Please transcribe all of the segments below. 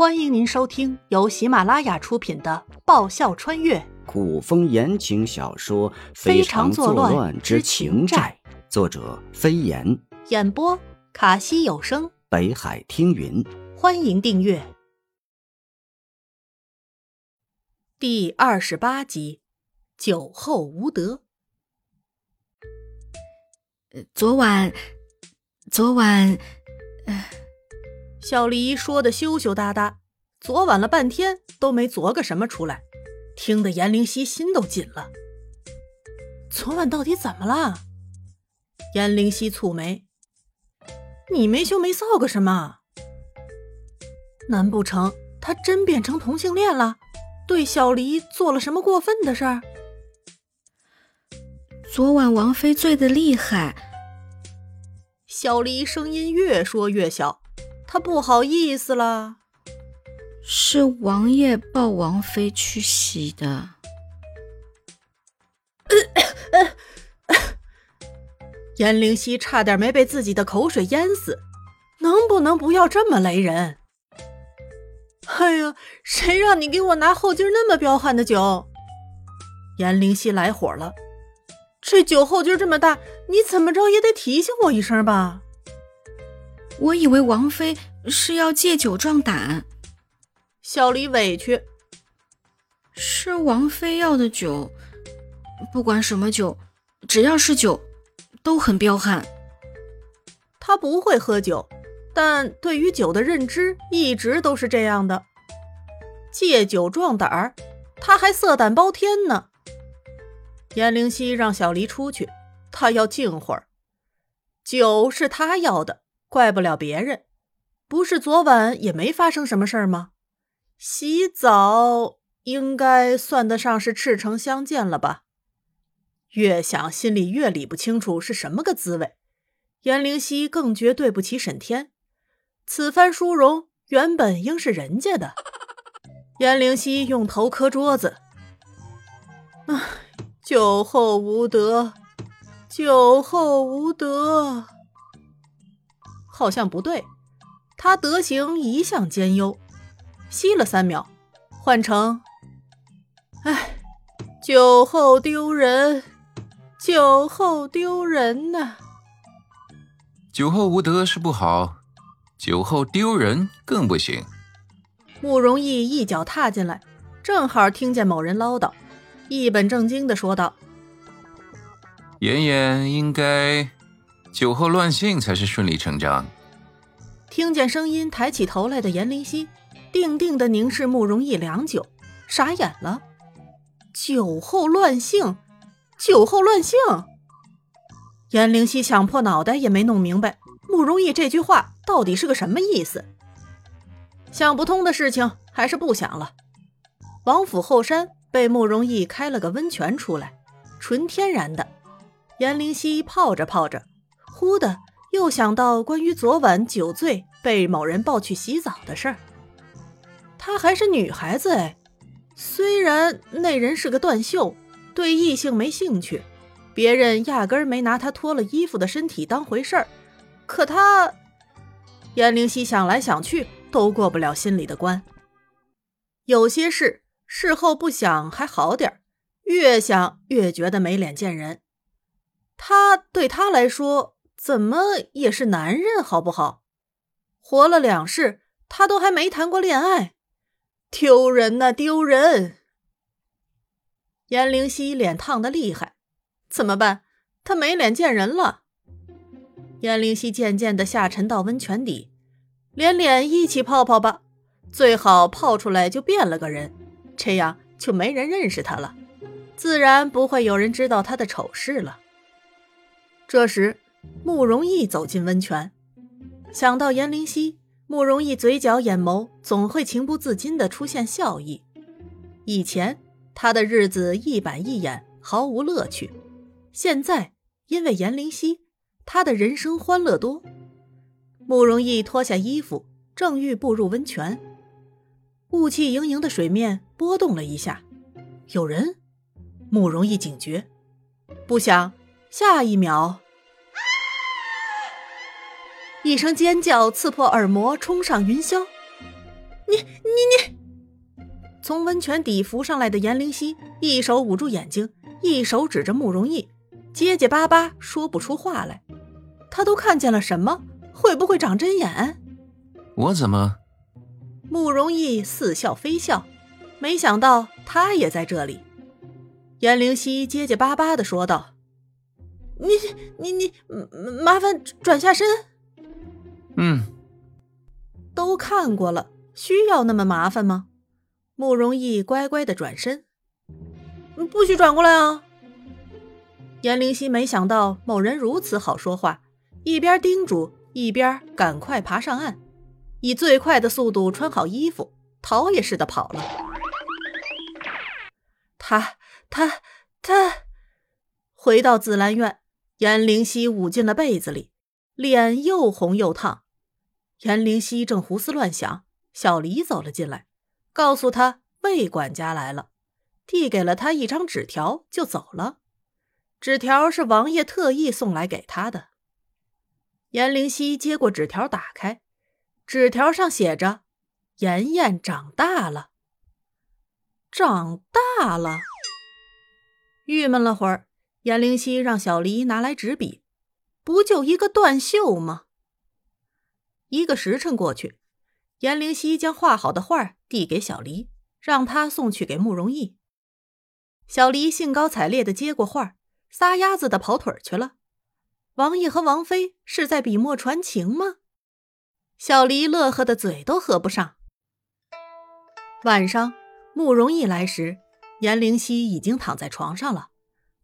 欢迎您收听由喜马拉雅出品的《爆笑穿越古风言情小说《非常作乱乱之情债》，作者飞檐，》，演播卡西有声。北海听云。欢迎订阅第二十八集《酒后无德》。昨晚，昨晚，小黎说的羞羞答答，昨晚了半天都没昨个什么出来，听得严灵犀心都紧了。昨晚到底怎么了？严灵犀蹙眉：“你没羞没臊个什么？难不成他真变成同性恋了？对小黎做了什么过分的事儿？昨晚王妃醉得厉害，小黎声音越说越小，他不好意思了。是王爷抱王妃去洗的。严灵溪差点没被自己的口水淹死，能不能不要这么雷人？哎呀，谁让你给我拿后劲那么彪悍的酒？严灵溪来火了，这酒后劲这么大，你怎么着也得提醒我一声吧？我以为王妃是要借酒壮胆，小离委屈，是王妃要的酒，不管什么酒，只要是酒，都很彪悍。他不会喝酒，但对于酒的认知一直都是这样的。借酒壮胆儿，他还色胆包天呢。颜灵犀让小离出去，他要静会儿。酒是他要的，怪不了别人。不是昨晚也没发生什么事儿吗？洗澡应该算得上是赤诚相见了吧？越想心里越理不清楚是什么个滋味。严灵犀更觉对不起沈天，此番殊荣原本应是人家的。严灵犀用头磕桌子，唉，酒后无德，酒后无德，好像不对。他德行一向兼优，吸了三秒，换成，哎，酒后丢人，酒后丢人呐、酒后无德是不好，酒后丢人更不行。慕容易一脚踏进来，正好听见某人唠叨，一本正经的说道妍妍应该酒后乱性才是顺理成章。听见声音，抬起头来的严灵犀定定的凝视慕容逸良久，傻眼了。酒后乱性，酒后乱性。严灵犀想破脑袋也没弄明白慕容逸这句话到底是个什么意思。想不通的事情还是不想了。王府后山被慕容逸开了个温泉出来，纯天然的。严灵犀泡着泡着，忽的又想到关于昨晚酒醉被某人抱去洗澡的事儿。她还是女孩子哎，虽然那人是个断袖，对异性没兴趣，别人压根儿没拿她脱了衣服的身体当回事儿，可她……严灵犀想来想去都过不了心里的关。有些事事后不想还好点儿，越想越觉得没脸见人。他对他来说怎么也是男人，好不好？活了两世，他都还没谈过恋爱，丢人呐、丢人！严灵犀脸烫的厉害，怎么办？他没脸见人了。严灵犀渐渐的下沉到温泉底，连脸一起泡泡吧，最好泡出来就变了个人，这样就没人认识他了，自然不会有人知道他的丑事了。这时，慕容易走进温泉，想到严灵犀，慕容易嘴角眼眸总会情不自禁地出现笑意。以前他的日子一板一眼，毫无乐趣，现在因为严灵犀，他的人生欢乐多。慕容易脱下衣服，正欲步入温泉，雾气盈盈的水面波动了一下，有人。慕容易警觉，不想下一秒，一声尖叫刺破耳膜，冲上云霄。你你你！从温泉底浮上来的颜灵犀，一手捂住眼睛，一手指着慕容逸，结结巴巴说不出话来。他都看见了什么？会不会长针眼？我怎么？慕容逸似笑非笑，没想到他也在这里。颜灵犀结结巴巴的说道：“你你你，麻烦转下身。”嗯，都看过了，需要那么麻烦吗？慕容逸乖乖的转身，不许转过来啊！颜灵犀没想到某人如此好说话，一边叮嘱，一边赶快爬上岸，以最快的速度穿好衣服，逃也似的跑了。他他他，回到紫兰院，颜灵犀捂进了被子里，脸又红又烫。颜灵犀正胡思乱想，小黎走了进来。告诉他魏管家来了，递给了他一张纸条，就走了。纸条是王爷特意送来给他的。颜灵犀接过纸条，打开，纸条上写着：“妍妍长大了，长大了。”郁闷了会儿，颜灵犀让小黎拿来纸笔，不就一个断袖吗？一个时辰过去。颜灵犀将画好的画递给小黎，让他送去给慕容逸。小黎兴高采烈的接过画，撒丫子的跑腿去了。王爷和王妃是在笔墨传情吗？小黎乐呵的嘴都合不上。晚上，慕容逸来时，颜灵犀已经躺在床上了，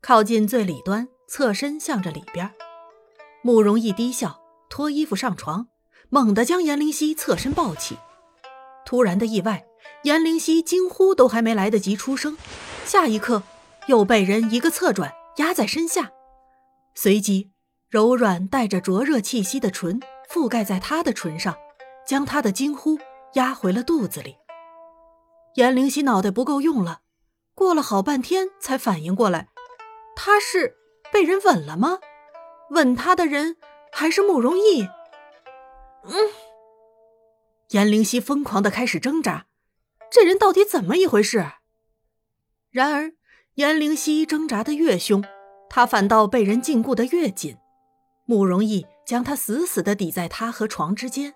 靠近最里端，侧身向着里边。慕容逸低笑，脱衣服上床。猛地将颜灵犀侧身抱起，突然的意外，颜灵犀惊呼都还没来得及出声，下一刻又被人一个侧转压在身下，随即柔软带着灼热气息的唇覆盖在他的唇上，将他的惊呼压回了肚子里。颜灵犀脑袋不够用了，过了好半天才反应过来，他是被人吻了吗？吻他的人还是慕容逸？嗯，颜灵犀疯狂的开始挣扎，这人到底怎么一回事？然而，颜灵犀挣扎的越凶，他反倒被人禁锢的越紧。慕容逸将他死死的抵在他和床之间，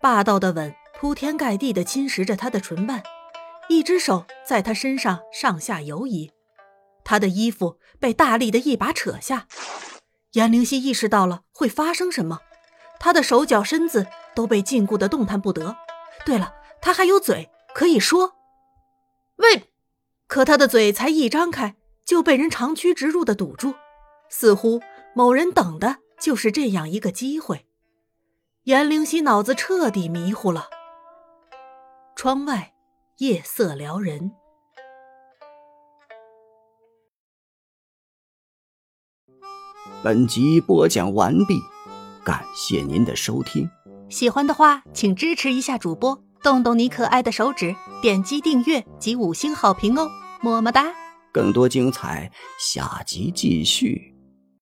霸道的吻铺天盖地的侵蚀着他的唇瓣，一只手在他身上上下游移，他的衣服被大力的一把扯下。颜灵犀意识到了会发生什么。他的手脚身子都被禁锢的动弹不得。对了，他还有嘴可以说。喂，可他的嘴才一张开，就被人长驱直入的堵住，似乎某人等的就是这样一个机会。严灵犀脑子彻底迷糊了。窗外夜色撩人。本集播讲完毕。感谢您的收听，喜欢的话请支持一下主播，动动你可爱的手指，点击订阅及五星好评哦，么么哒！更多精彩，下集继续。